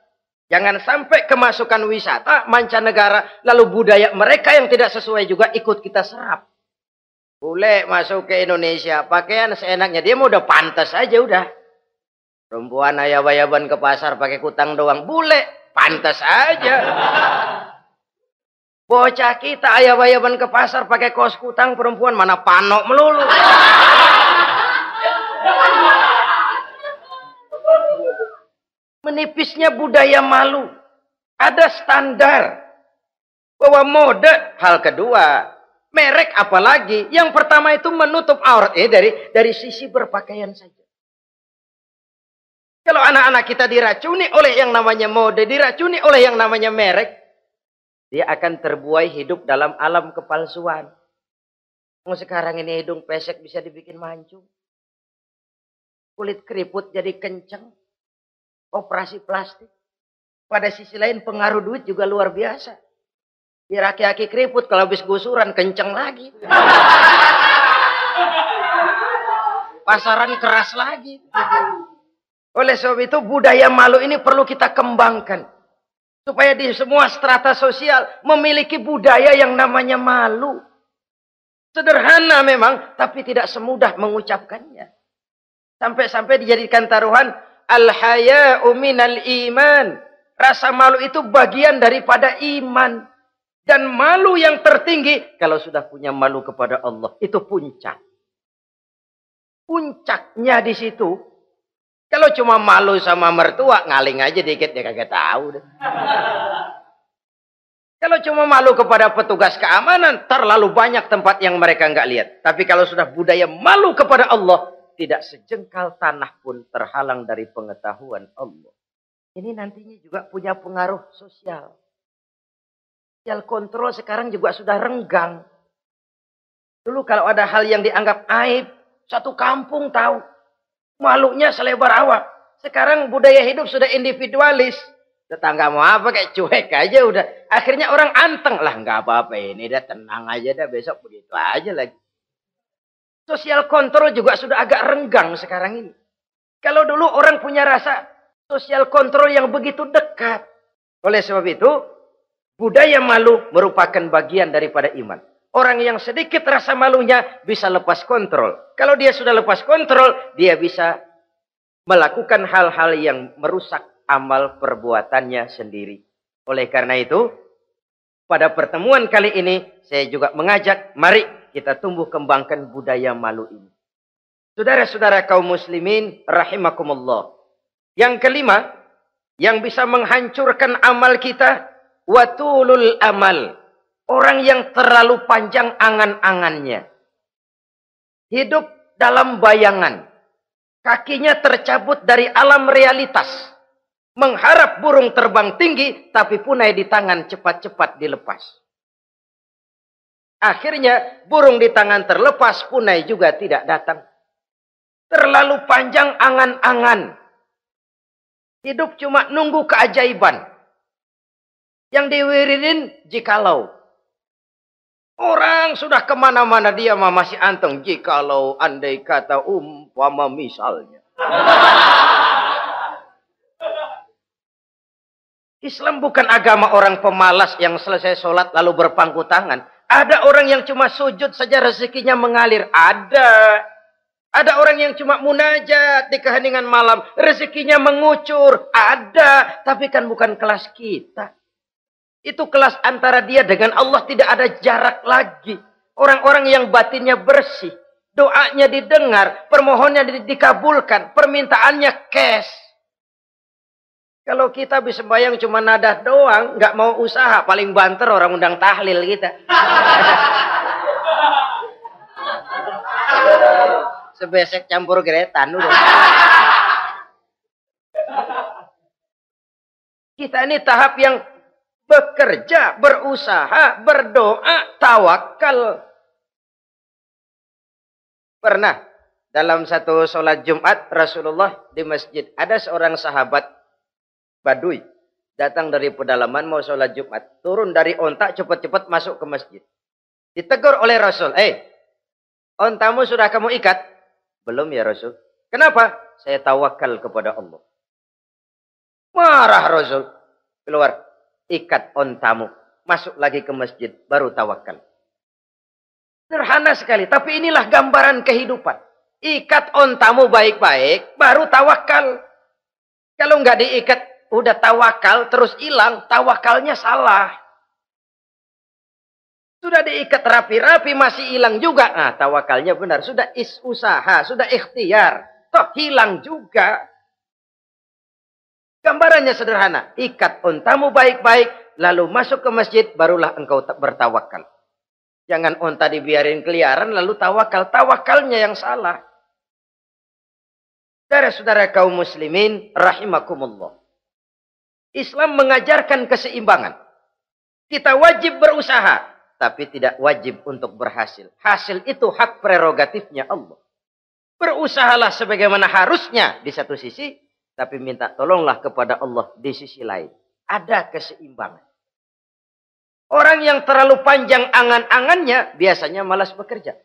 Jangan sampai kemasukan wisata mancanegara lalu budaya mereka yang tidak sesuai juga ikut kita serap. Bule masuk ke Indonesia, pakaian seenaknya dia mau udah pantas aja udah. Perempuan ayah-ayaban ke pasar pakai kutang doang, bule pantas aja. Bocah kita ayah-ayaban ke pasar pakai kos kutang perempuan mana panok melulu. Menipisnya budaya malu. Ada standar. Bahwa mode hal kedua. Merek apalagi. Yang pertama itu menutup aurat. Eh, dari, dari sisi berpakaian saja. Kalau anak-anak kita diracuni oleh yang namanya mode. Diracuni oleh yang namanya merek. Dia akan terbuai hidup dalam alam kepalsuan. Sekarang ini hidung pesek bisa dibikin mancung. Kulit keriput jadi kenceng. Operasi plastik. Pada sisi lain pengaruh duit juga luar biasa. Di aki-aki keriput kalau habis gusuran kenceng lagi. Pasaran keras lagi. Oleh sebab itu budaya malu ini perlu kita kembangkan. Supaya di semua strata sosial memiliki budaya yang namanya malu. Sederhana memang, tapi tidak semudah mengucapkannya. Sampai-sampai dijadikan taruhan al-haya'u minal iman. Rasa malu itu bagian daripada iman. Dan malu yang tertinggi kalau sudah punya malu kepada Allah itu puncak. Puncaknya di situ kalau cuma malu sama mertua, ngaling aja dikit dia kagak tahu deh. Kalau cuma malu kepada petugas keamanan, terlalu banyak tempat yang mereka nggak lihat. Tapi kalau sudah budaya malu kepada Allah, tidak sejengkal tanah pun terhalang dari pengetahuan Allah. Ini nantinya juga punya pengaruh sosial. Sosial kontrol sekarang juga sudah renggang. Dulu kalau ada hal yang dianggap aib, satu kampung tahu. Malunya selebar awak. Sekarang budaya hidup sudah individualis. Tetangga mau apa kayak cuek aja udah. Akhirnya orang anteng lah nggak apa-apa ini dah tenang aja dah besok begitu aja lagi. Sosial kontrol juga sudah agak renggang sekarang ini. Kalau dulu orang punya rasa sosial kontrol yang begitu dekat. Oleh sebab itu, budaya malu merupakan bagian daripada iman. Orang yang sedikit rasa malunya bisa lepas kontrol. Kalau dia sudah lepas kontrol, dia bisa melakukan hal-hal yang merusak amal perbuatannya sendiri. Oleh karena itu, pada pertemuan kali ini, saya juga mengajak, mari kita tumbuh kembangkan budaya malu ini. Saudara-saudara kaum muslimin, rahimakumullah. Yang kelima, yang bisa menghancurkan amal kita, watulul amal Orang yang terlalu panjang angan-angannya. Hidup dalam bayangan. Kakinya tercabut dari alam realitas. Mengharap burung terbang tinggi, tapi punai di tangan cepat-cepat dilepas. Akhirnya burung di tangan terlepas, punai juga tidak datang. Terlalu panjang angan-angan. Hidup cuma nunggu keajaiban. Yang diwiridin jikalau. Orang sudah ke mana-mana dia masih anteng. Jikalau andai kata umpama misalnya. Islam bukan agama orang pemalas yang selesai sholat lalu berpangku tangan. Ada orang yang cuma sujud saja rezekinya mengalir. Ada. Ada orang yang cuma munajat di keheningan malam. Rezekinya mengucur. Ada. Tapi kan bukan kelas kita. Itu kelas antara dia dengan Allah tidak ada jarak lagi. Orang-orang yang batinnya bersih. Doanya didengar. Permohonnya di dikabulkan. Permintaannya cash. Kalau kita bisa bayang cuma nada doang. nggak mau usaha. Paling banter orang undang tahlil kita. Sebesek campur geretan udah. Kita ini tahap yang bekerja, berusaha, berdoa, tawakal. Pernah dalam satu sholat Jumat Rasulullah di masjid ada seorang sahabat Badui datang dari pedalaman mau sholat Jumat turun dari onta cepat-cepat masuk ke masjid ditegur oleh Rasul eh ontamu sudah kamu ikat belum ya Rasul kenapa saya tawakal kepada Allah Marah Rasul. Keluar. Ikat ontamu. Masuk lagi ke masjid. Baru tawakal. Sederhana sekali. Tapi inilah gambaran kehidupan. Ikat ontamu baik-baik. Baru tawakal. Kalau nggak diikat. Udah tawakal. Terus hilang. Tawakalnya salah. Sudah diikat rapi-rapi. Masih hilang juga. Nah tawakalnya benar. Sudah is usaha. Sudah ikhtiar. Toh hilang juga. Gambarannya sederhana. Ikat ontamu baik-baik. Lalu masuk ke masjid. Barulah engkau bertawakal. Jangan onta dibiarin keliaran. Lalu tawakal. Tawakalnya yang salah. Saudara-saudara kaum muslimin. Rahimakumullah. Islam mengajarkan keseimbangan. Kita wajib berusaha. Tapi tidak wajib untuk berhasil. Hasil itu hak prerogatifnya Allah. Berusahalah sebagaimana harusnya di satu sisi tapi minta tolonglah kepada Allah di sisi lain. Ada keseimbangan. Orang yang terlalu panjang angan-angannya biasanya malas bekerja.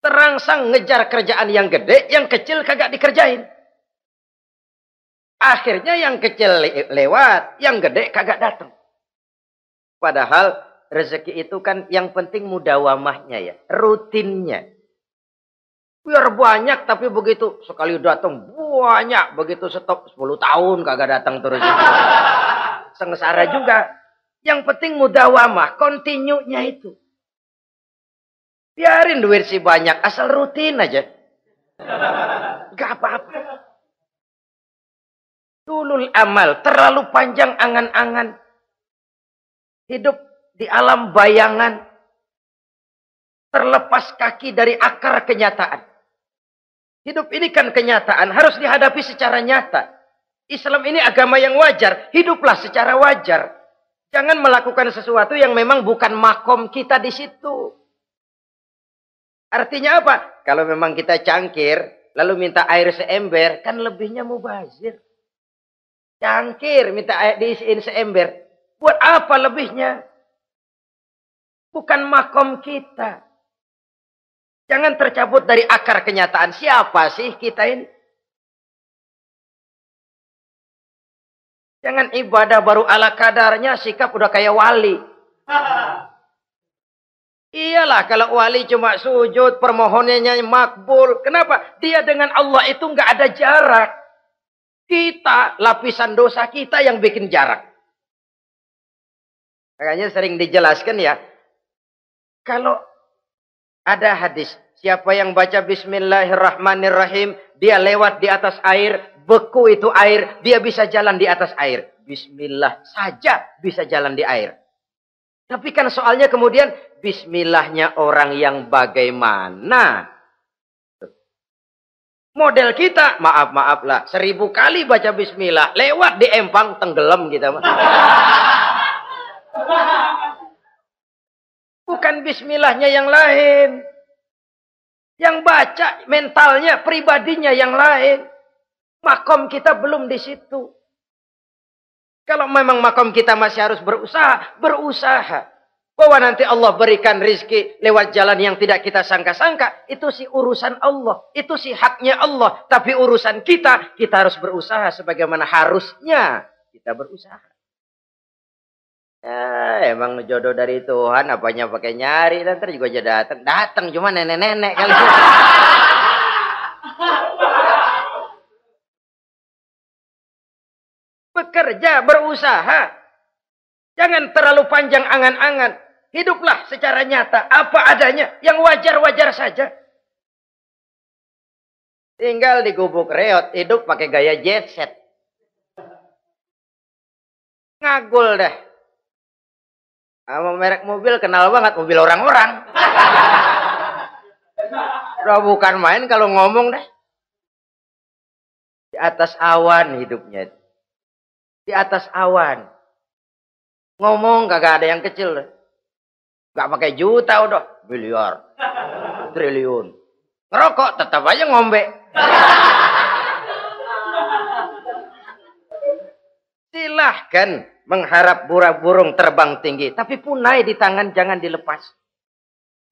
Terangsang ngejar kerjaan yang gede, yang kecil kagak dikerjain. Akhirnya yang kecil lewat, yang gede kagak datang. Padahal rezeki itu kan yang penting mudawamahnya ya, rutinnya. Biar banyak tapi begitu sekali datang banyak begitu stop 10 tahun kagak datang terus. Sengsara juga. Yang penting mudawamah, kontinunya itu. Biarin duit sih banyak, asal rutin aja. Gak apa-apa. Tulul amal, terlalu panjang angan-angan. Hidup di alam bayangan. Terlepas kaki dari akar kenyataan. Hidup ini kan kenyataan, harus dihadapi secara nyata. Islam ini agama yang wajar, hiduplah secara wajar. Jangan melakukan sesuatu yang memang bukan makom kita di situ. Artinya apa? Kalau memang kita cangkir, lalu minta air seember, kan lebihnya mubazir. Cangkir, minta air diisiin seember. Buat apa lebihnya? Bukan makom kita. Jangan tercabut dari akar kenyataan. Siapa sih kita ini? Jangan ibadah baru ala kadarnya, sikap udah kayak wali. Iyalah kalau wali cuma sujud, permohonannya makbul. Kenapa? Dia dengan Allah itu nggak ada jarak. Kita, lapisan dosa kita yang bikin jarak. Makanya sering dijelaskan ya. Kalau ada hadis, siapa yang baca bismillahirrahmanirrahim, dia lewat di atas air, beku itu air, dia bisa jalan di atas air. Bismillah saja bisa jalan di air. Tapi kan soalnya kemudian bismillahnya orang yang bagaimana? Model kita, maaf maaf lah, seribu kali baca bismillah, lewat di empang tenggelam kita. Bukan bismillahnya yang lain. Yang baca mentalnya, pribadinya yang lain. Makom kita belum di situ. Kalau memang makom kita masih harus berusaha, berusaha. Bahwa nanti Allah berikan rizki lewat jalan yang tidak kita sangka-sangka. Itu sih urusan Allah. Itu sih haknya Allah. Tapi urusan kita, kita harus berusaha sebagaimana harusnya kita berusaha. Ya, emang jodoh dari Tuhan, apanya pakai nyari, nanti juga aja datang. Datang cuma nenek-nenek kali. Bekerja, berusaha. Jangan terlalu panjang angan-angan. Hiduplah secara nyata, apa adanya, yang wajar-wajar saja. Tinggal di gubuk reot, hidup pakai gaya jet set. Ngagul dah. Sama merek mobil kenal banget mobil orang-orang. Udah bukan main kalau ngomong deh. Di atas awan hidupnya. Di atas awan. Ngomong kagak ada yang kecil. Deh. Gak pakai juta udah. Miliar. Triliun. Ngerokok tetap aja ngombe. Silahkan mengharap burung terbang tinggi. Tapi punai di tangan jangan dilepas.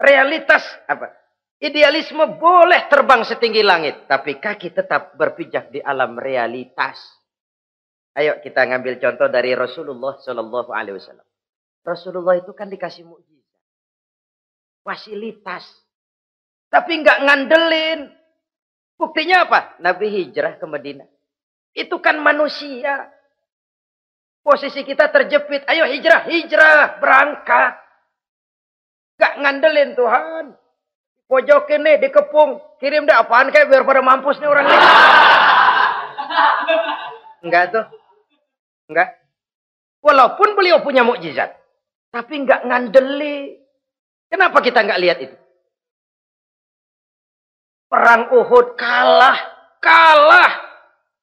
Realitas apa? Idealisme boleh terbang setinggi langit. Tapi kaki tetap berpijak di alam realitas. Ayo kita ngambil contoh dari Rasulullah Shallallahu Alaihi Wasallam. Rasulullah itu kan dikasih mukjizat, fasilitas, tapi nggak ngandelin. Buktinya apa? Nabi hijrah ke Madinah. Itu kan manusia. Posisi kita terjepit. Ayo hijrah, hijrah, berangkat. Gak ngandelin Tuhan. Pojokin nih, dikepung. Kirim deh apaan kayak biar pada mampus nih orang ini. Enggak tuh. Enggak. Walaupun beliau punya mukjizat. Tapi enggak ngandeli. Kenapa kita enggak lihat itu? Perang Uhud kalah. Kalah.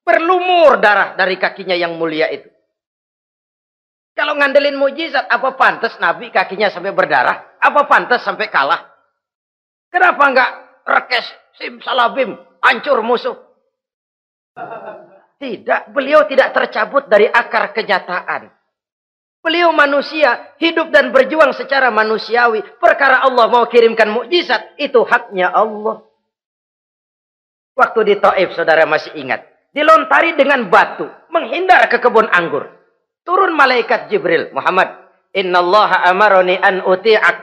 Berlumur darah dari kakinya yang mulia itu. Kalau ngandelin mujizat, apa pantas Nabi kakinya sampai berdarah? Apa pantas sampai kalah? Kenapa enggak rekes, sim, salabim, hancur musuh? Tidak, beliau tidak tercabut dari akar kenyataan. Beliau manusia, hidup dan berjuang secara manusiawi. Perkara Allah mau kirimkan mukjizat, itu haknya Allah. Waktu di Taif, saudara masih ingat. Dilontari dengan batu, menghindar ke kebun anggur. Turun malaikat Jibril, Muhammad, Innallaha amaroni an uti'ak.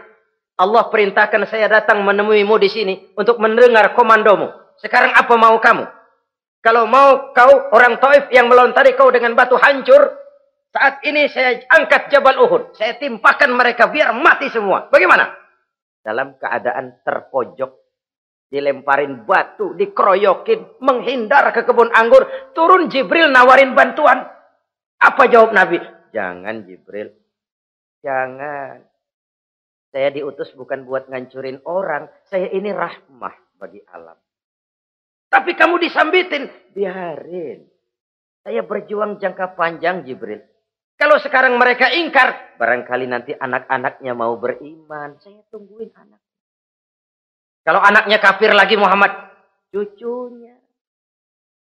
Allah perintahkan saya datang menemuimu di sini untuk mendengar komandomu. Sekarang apa mau kamu? Kalau mau kau orang Taif yang melontari kau dengan batu hancur, saat ini saya angkat Jabal Uhud. Saya timpakan mereka biar mati semua. Bagaimana? Dalam keadaan terpojok, dilemparin batu, dikeroyokin, menghindar ke kebun anggur, turun Jibril nawarin bantuan. Apa jawab Nabi? Jangan Jibril. Jangan. Saya diutus bukan buat ngancurin orang. Saya ini rahmah bagi alam. Tapi kamu disambitin. Biarin. Saya berjuang jangka panjang Jibril. Kalau sekarang mereka ingkar. Barangkali nanti anak-anaknya mau beriman. Saya tungguin anak. Kalau anaknya kafir lagi Muhammad. Cucunya.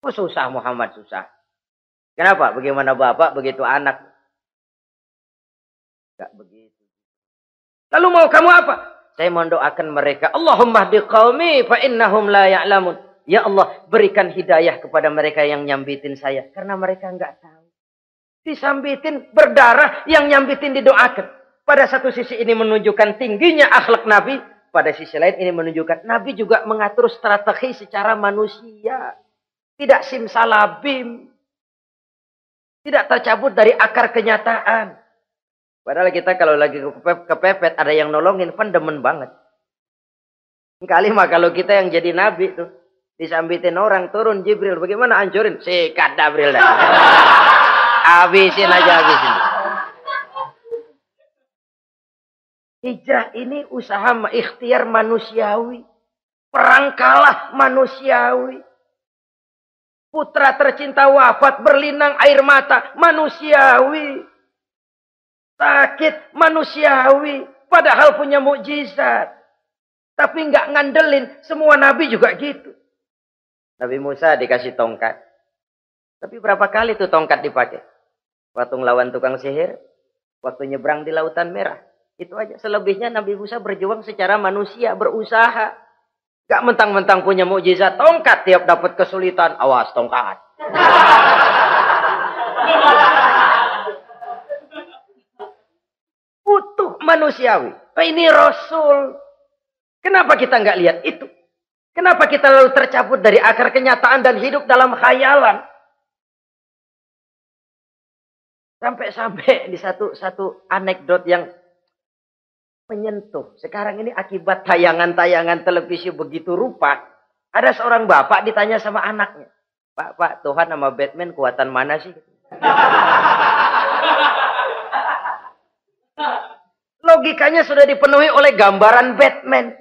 Oh susah Muhammad susah. Kenapa? Bagaimana bapak, begitu anak. Gak begitu. Lalu mau kamu apa? Saya mendoakan mereka. Allahumma di fa la ya'lamun. Ya Allah, berikan hidayah kepada mereka yang nyambitin saya. Karena mereka nggak tahu. Disambitin berdarah, yang nyambitin didoakan. Pada satu sisi ini menunjukkan tingginya akhlak Nabi. Pada sisi lain ini menunjukkan Nabi juga mengatur strategi secara manusia. Tidak simsalabim. Tidak tercabut dari akar kenyataan. Padahal kita kalau lagi kepepet ada yang nolongin, kan demen banget. Kali mah kalau kita yang jadi nabi tuh. Disambitin orang, turun Jibril. Bagaimana hancurin? Sikat Jibril dah. Habisin aja, habisin. Hijrah ini usaha ikhtiar manusiawi. Perang kalah manusiawi. Putra tercinta wafat berlinang air mata manusiawi. Sakit manusiawi. Padahal punya mukjizat. Tapi nggak ngandelin. Semua nabi juga gitu. Nabi Musa dikasih tongkat. Tapi berapa kali tuh tongkat dipakai? Waktu lawan tukang sihir. Waktu nyebrang di lautan merah. Itu aja. Selebihnya Nabi Musa berjuang secara manusia. Berusaha. Gak mentang-mentang punya mukjizat tongkat tiap dapat kesulitan. Awas tongkat. Utuh manusiawi. Oh, ini Rasul. Kenapa kita nggak lihat itu? Kenapa kita lalu tercabut dari akar kenyataan dan hidup dalam khayalan? Sampai-sampai di satu satu anekdot yang menyentuh. Sekarang ini akibat tayangan-tayangan televisi begitu rupa, ada seorang bapak ditanya sama anaknya, Pak, Pak, Tuhan sama Batman kuatan mana sih? Logikanya sudah dipenuhi oleh gambaran Batman.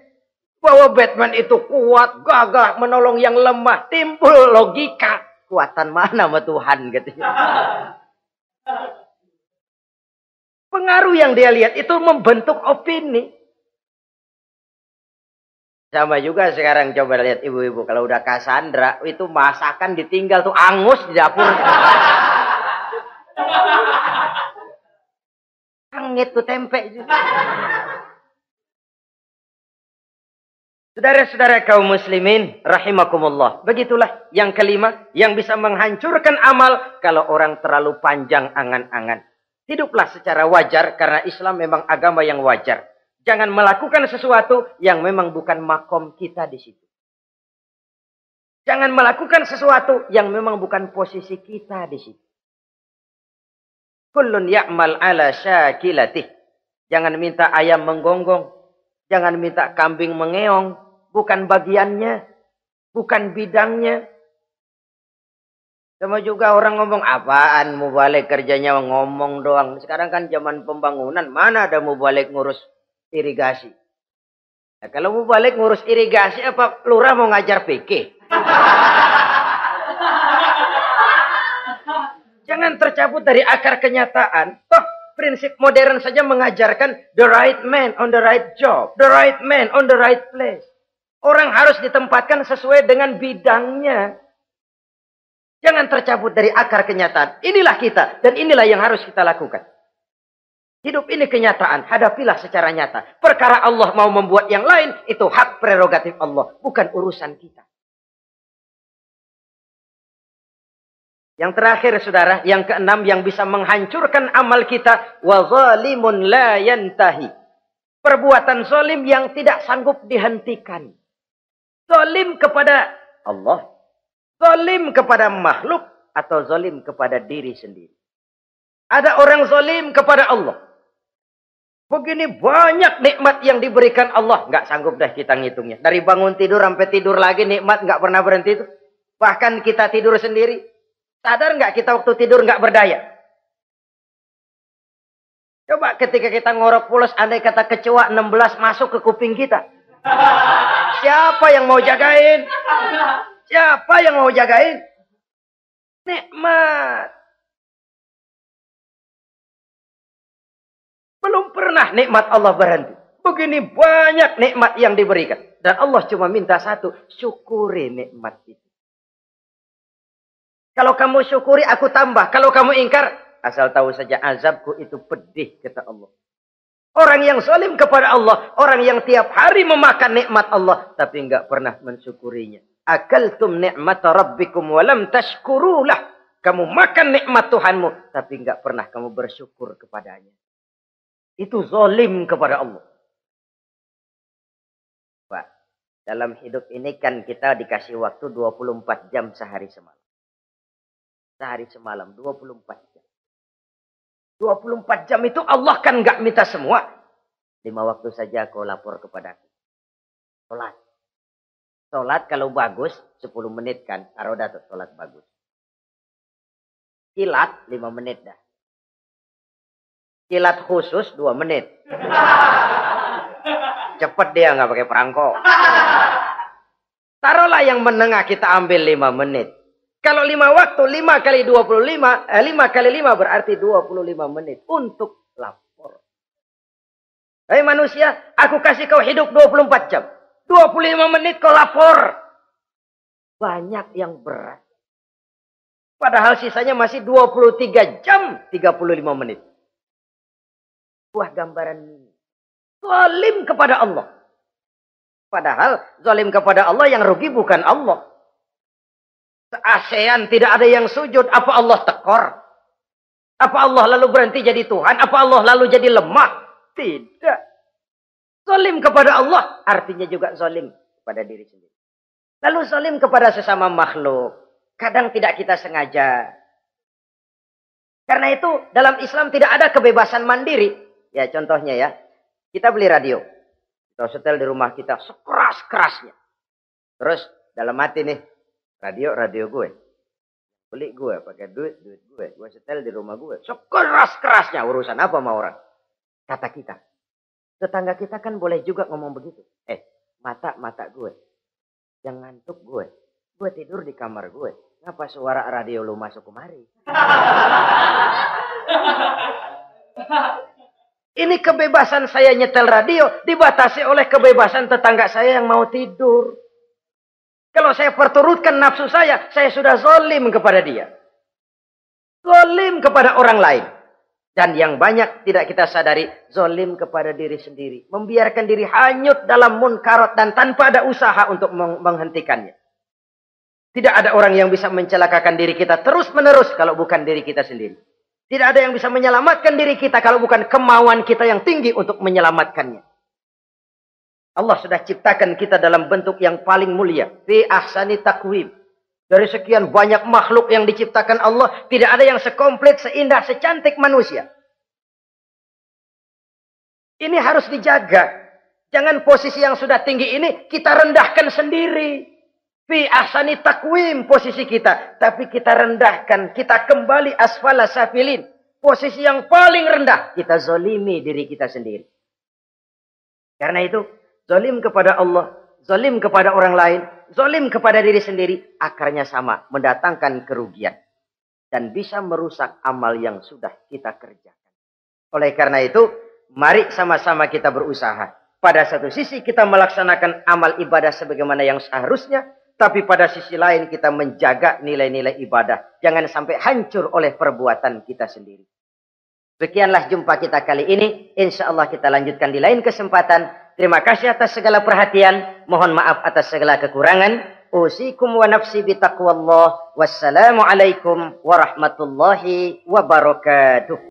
Bahwa Batman itu kuat, gagah, menolong yang lemah. Timbul logika. Kuatan mana sama Tuhan gitu. Pengaruh yang dia lihat itu membentuk opini. Sama juga sekarang coba lihat ibu-ibu kalau udah Cassandra itu masakan ditinggal tuh angus di dapur. Angit tuh tempe. Saudara-saudara kaum muslimin rahimakumullah. Begitulah yang kelima yang bisa menghancurkan amal kalau orang terlalu panjang angan-angan. Hiduplah secara wajar karena Islam memang agama yang wajar. Jangan melakukan sesuatu yang memang bukan makom kita di situ. Jangan melakukan sesuatu yang memang bukan posisi kita di situ. Kullun ya'mal ala syakilatih. Jangan minta ayam menggonggong. Jangan minta kambing mengeong. Bukan bagiannya. Bukan bidangnya. Sama juga orang ngomong apaan mau balik kerjanya ngomong doang. Sekarang kan zaman pembangunan. Mana ada mau balik ngurus irigasi. Nah, kalau mau balik ngurus irigasi apa lurah mau ngajar PK? Jangan tercabut dari akar kenyataan. Toh prinsip modern saja mengajarkan the right man on the right job, the right man on the right place. Orang harus ditempatkan sesuai dengan bidangnya. Jangan tercabut dari akar kenyataan. Inilah kita dan inilah yang harus kita lakukan. Hidup ini kenyataan, hadapilah secara nyata. Perkara Allah mau membuat yang lain, itu hak prerogatif Allah, bukan urusan kita. Yang terakhir saudara, yang keenam yang bisa menghancurkan amal kita, wa la. Perbuatan zalim yang tidak sanggup dihentikan. Zalim kepada Allah, zalim kepada makhluk atau zalim kepada diri sendiri. Ada orang zalim kepada Allah. Begini banyak nikmat yang diberikan Allah. Nggak sanggup dah kita ngitungnya. Dari bangun tidur sampai tidur lagi nikmat nggak pernah berhenti itu. Bahkan kita tidur sendiri. Sadar nggak kita waktu tidur nggak berdaya? Coba ketika kita ngorok pulas, andai kata kecoa 16 masuk ke kuping kita. Siapa yang mau jagain? Siapa yang mau jagain? Nikmat. Belum pernah nikmat Allah berhenti. Begini banyak nikmat yang diberikan. Dan Allah cuma minta satu. Syukuri nikmat itu. Kalau kamu syukuri, aku tambah. Kalau kamu ingkar, asal tahu saja azabku itu pedih, kata Allah. Orang yang salim kepada Allah. Orang yang tiap hari memakan nikmat Allah. Tapi enggak pernah mensyukurinya. Akaltum nikmat rabbikum walam tashkurulah. Kamu makan nikmat Tuhanmu. Tapi enggak pernah kamu bersyukur kepadanya. Itu zolim kepada Allah. Pak, dalam hidup ini kan kita dikasih waktu 24 jam sehari semalam. Sehari semalam, 24 jam. 24 jam itu Allah kan nggak minta semua. Lima waktu saja kau lapor kepada aku. Sholat. Sholat kalau bagus, 10 menit kan. Aroda tuh sholat bagus. Kilat, 5 menit dah. Kilat khusus dua menit. Cepet dia nggak pakai perangko. Taruhlah yang menengah kita ambil lima menit. Kalau lima waktu, lima kali dua puluh lima, eh, lima kali lima berarti dua puluh lima menit untuk lapor. Hei manusia, aku kasih kau hidup dua puluh empat jam. Dua puluh lima menit kau lapor. Banyak yang berat. Padahal sisanya masih dua puluh tiga jam tiga puluh lima menit sebuah gambaran ini. Zalim kepada Allah. Padahal zalim kepada Allah yang rugi bukan Allah. Se-ASEAN tidak ada yang sujud. Apa Allah tekor? Apa Allah lalu berhenti jadi Tuhan? Apa Allah lalu jadi lemah? Tidak. Zalim kepada Allah artinya juga zalim kepada diri sendiri. Lalu zalim kepada sesama makhluk. Kadang tidak kita sengaja. Karena itu dalam Islam tidak ada kebebasan mandiri. Ya contohnya ya. Kita beli radio. Kita setel di rumah kita sekeras-kerasnya. Terus dalam hati nih. Radio, radio gue. Beli gue, pakai duit, duit gue. Gue setel di rumah gue. Sekeras-kerasnya. Urusan apa sama orang? Kata kita. Tetangga kita kan boleh juga ngomong begitu. Eh, mata-mata gue. Yang ngantuk gue. Gue tidur di kamar gue. Ngapa suara radio lu masuk kemari? Ini kebebasan saya nyetel radio dibatasi oleh kebebasan tetangga saya yang mau tidur. Kalau saya perturutkan nafsu saya, saya sudah zolim kepada dia. Zolim kepada orang lain. Dan yang banyak tidak kita sadari, zolim kepada diri sendiri. Membiarkan diri hanyut dalam munkarat dan tanpa ada usaha untuk menghentikannya. Tidak ada orang yang bisa mencelakakan diri kita terus menerus kalau bukan diri kita sendiri. Tidak ada yang bisa menyelamatkan diri kita kalau bukan kemauan kita yang tinggi untuk menyelamatkannya. Allah sudah ciptakan kita dalam bentuk yang paling mulia. Fi ahsani takwim. Dari sekian banyak makhluk yang diciptakan Allah, tidak ada yang sekomplit, seindah, secantik manusia. Ini harus dijaga. Jangan posisi yang sudah tinggi ini kita rendahkan sendiri. Fi ahsani takwim posisi kita. Tapi kita rendahkan. Kita kembali asfala safilin. Posisi yang paling rendah. Kita zolimi diri kita sendiri. Karena itu. Zolim kepada Allah. Zolim kepada orang lain. Zolim kepada diri sendiri. Akarnya sama. Mendatangkan kerugian. Dan bisa merusak amal yang sudah kita kerjakan. Oleh karena itu. Mari sama-sama kita berusaha. Pada satu sisi kita melaksanakan amal ibadah sebagaimana yang seharusnya tapi pada sisi lain kita menjaga nilai-nilai ibadah. Jangan sampai hancur oleh perbuatan kita sendiri. Sekianlah jumpa kita kali ini. Insya Allah kita lanjutkan di lain kesempatan. Terima kasih atas segala perhatian. Mohon maaf atas segala kekurangan. Usikum wa nafsi bitaqwallah. Wassalamualaikum warahmatullahi wabarakatuh.